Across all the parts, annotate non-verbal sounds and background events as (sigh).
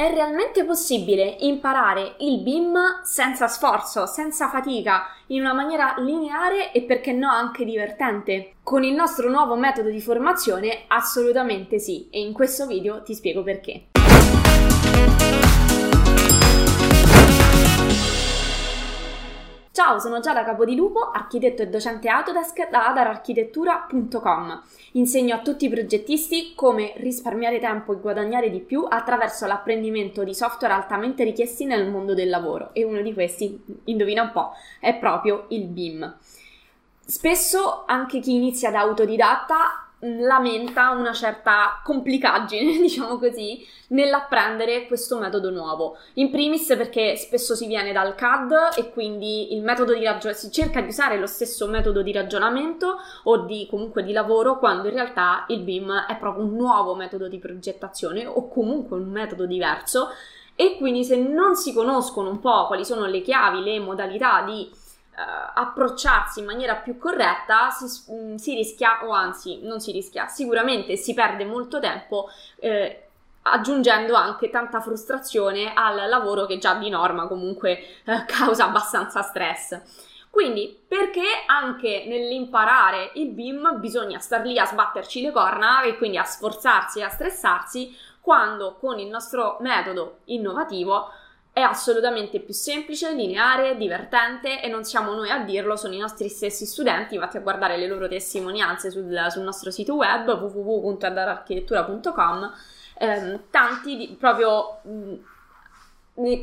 È realmente possibile imparare il BIM senza sforzo, senza fatica, in una maniera lineare e perché no anche divertente? Con il nostro nuovo metodo di formazione assolutamente sì e in questo video ti spiego perché. Ciao, sono Giada Capodilupo, architetto e docente Autodesk da adararchitettura.com. Insegno a tutti i progettisti come risparmiare tempo e guadagnare di più attraverso l'apprendimento di software altamente richiesti nel mondo del lavoro e uno di questi, indovina un po', è proprio il BIM. Spesso anche chi inizia da autodidatta lamenta una certa complicaggine, (laughs) diciamo così, nell'apprendere questo metodo nuovo. In primis perché spesso si viene dal CAD e quindi il metodo di ragion- si cerca di usare lo stesso metodo di ragionamento o di comunque di lavoro quando in realtà il BIM è proprio un nuovo metodo di progettazione o comunque un metodo diverso e quindi se non si conoscono un po' quali sono le chiavi, le modalità di approcciarsi in maniera più corretta si, mm, si, rischia, o anzi non si rischia, sicuramente si perde molto tempo eh, aggiungendo anche tanta frustrazione al lavoro che già di norma comunque eh, (laughs) causa abbastanza stress. Quindi, perché anche nell'imparare il BIM bisogna star lì a sbatterci le corna e quindi a sforzarsi e a stressarsi, quando con il nostro metodo innovativo è assolutamente più semplice, lineare, divertente e non siamo noi a dirlo, sono i nostri stessi studenti, vatti a guardare le loro testimonianze sul, sul nostro sito web www.adararchitettura.com ehm, tanti di, proprio mh,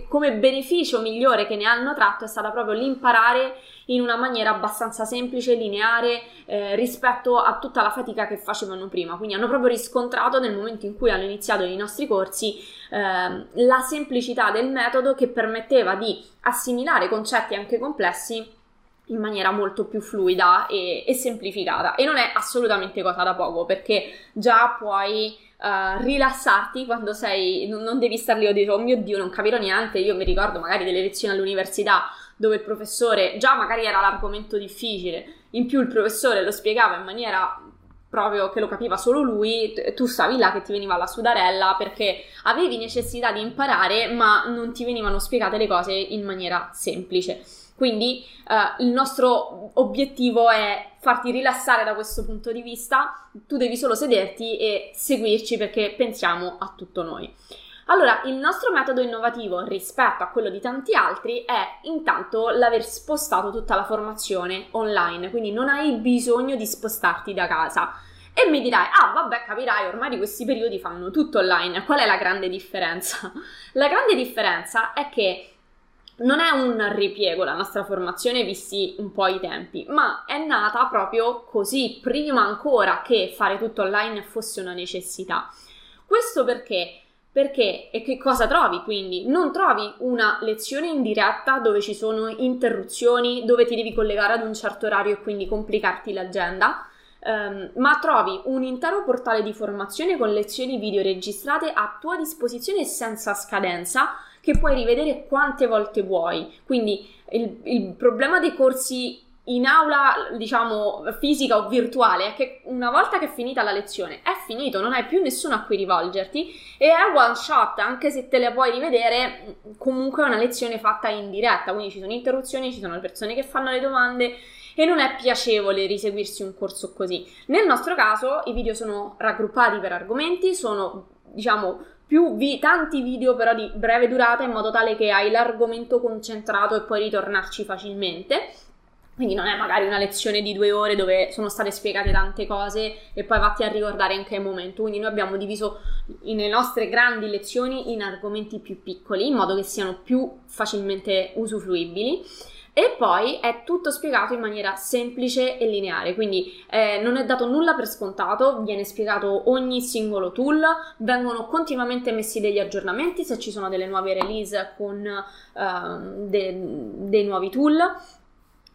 come beneficio migliore che ne hanno tratto è stata proprio l'imparare in una maniera abbastanza semplice, lineare eh, rispetto a tutta la fatica che facevano prima. Quindi hanno proprio riscontrato nel momento in cui hanno iniziato i nostri corsi eh, la semplicità del metodo che permetteva di assimilare concetti anche complessi in maniera molto più fluida e, e semplificata. E non è assolutamente cosa da poco perché già puoi uh, rilassarti quando sei, non, non devi star lì e dire oh mio dio non capirò niente, io mi ricordo magari delle lezioni all'università dove il professore già magari era l'argomento difficile, in più il professore lo spiegava in maniera proprio che lo capiva solo lui, tu stavi là che ti veniva la sudarella perché avevi necessità di imparare ma non ti venivano spiegate le cose in maniera semplice. Quindi uh, il nostro obiettivo è farti rilassare da questo punto di vista, tu devi solo sederti e seguirci perché pensiamo a tutto noi. Allora, il nostro metodo innovativo rispetto a quello di tanti altri è intanto l'aver spostato tutta la formazione online, quindi non hai bisogno di spostarti da casa. E mi dirai, ah vabbè capirai, ormai questi periodi fanno tutto online, qual è la grande differenza? (laughs) La grande differenza è che non è un ripiego la nostra formazione visti un po' i tempi, ma è nata proprio così, prima ancora che fare tutto online fosse una necessità. Questo perché? Perché e che cosa trovi quindi? Non trovi una lezione in diretta dove ci sono interruzioni, dove ti devi collegare ad un certo orario e quindi complicarti l'agenda, Um, ma trovi un intero portale di formazione con lezioni video registrate a tua disposizione senza scadenza che puoi rivedere quante volte vuoi. Quindi il, il problema dei corsi in aula, diciamo, fisica o virtuale è che una volta che è finita la lezione è finito, non hai più nessuno a cui rivolgerti e è one shot, anche se te le puoi rivedere, comunque è una lezione fatta in diretta, quindi ci sono interruzioni, ci sono persone che fanno le domande e non è piacevole riseguirsi un corso così. Nel nostro caso i video sono raggruppati per argomenti, sono, diciamo, più vi- tanti video però di breve durata in modo tale che hai l'argomento concentrato e puoi ritornarci facilmente. Quindi non è magari una lezione di due ore dove sono state spiegate tante cose e poi vatti a ricordare in che momento. Quindi noi abbiamo diviso le nostre grandi lezioni in argomenti più piccoli in modo che siano più facilmente usufruibili e poi è tutto spiegato in maniera semplice e lineare, quindi eh, non è dato nulla per scontato, viene spiegato ogni singolo tool, vengono continuamente messi degli aggiornamenti se ci sono delle nuove release con uh, de- dei nuovi tool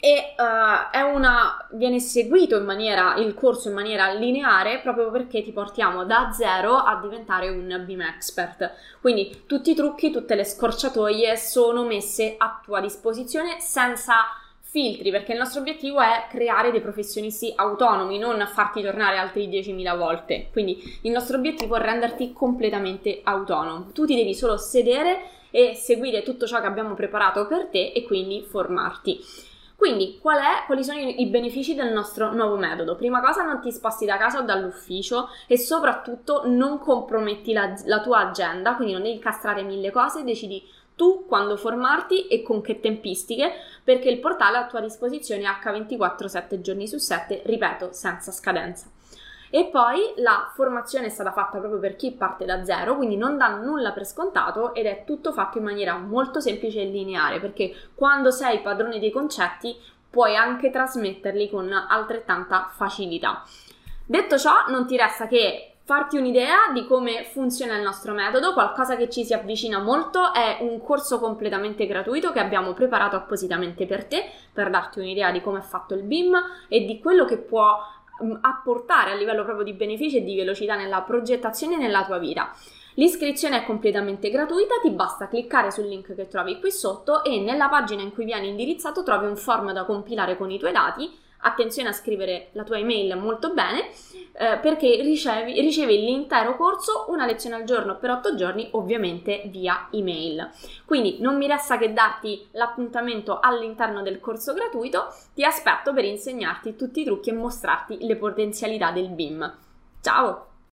e uh, una, viene seguito in maniera, il corso in maniera lineare proprio perché ti portiamo da zero a diventare un BIM expert. Quindi tutti i trucchi, tutte le scorciatoie sono messe a tua disposizione senza filtri, perché il nostro obiettivo è creare dei professionisti autonomi, non farti tornare altri 10.000 volte. Quindi il nostro obiettivo è renderti completamente autonomo. Tu ti devi solo sedere e seguire tutto ciò che abbiamo preparato per te e quindi formarti. Quindi, qual è, quali sono i, benefici del nostro nuovo metodo? Prima cosa, non ti sposti da casa o dall'ufficio e soprattutto non comprometti la, la tua agenda, quindi non devi incastrare mille cose, decidi tu quando formarti e con che tempistiche, perché il portale è a tua disposizione H24 7 giorni su 7, ripeto, senza scadenza. E poi la formazione è stata fatta proprio per chi parte da zero, quindi non dà nulla per scontato ed è tutto fatto in maniera molto semplice e lineare, perché quando sei padrone dei concetti puoi anche trasmetterli con altrettanta facilità. Detto ciò, non ti resta che farti un'idea di come funziona il nostro metodo, qualcosa che ci si avvicina molto è un corso completamente gratuito che abbiamo preparato appositamente per te, per darti un'idea di come è fatto il BIM e di quello che può apportare a livello proprio di benefici e di velocità nella progettazione nella tua vita. L'iscrizione è completamente gratuita, ti basta cliccare sul link che trovi qui sotto e nella pagina in cui vieni indirizzato trovi un form da compilare con i tuoi dati attenzione a scrivere la tua email molto bene eh, perché ricevi, ricevi l'intero corso una lezione al giorno per 8 giorni ovviamente via email. Quindi non mi resta che darti l'appuntamento all'interno del corso gratuito. Ti aspetto per insegnarti tutti i trucchi e mostrarti le potenzialità del BIM ciao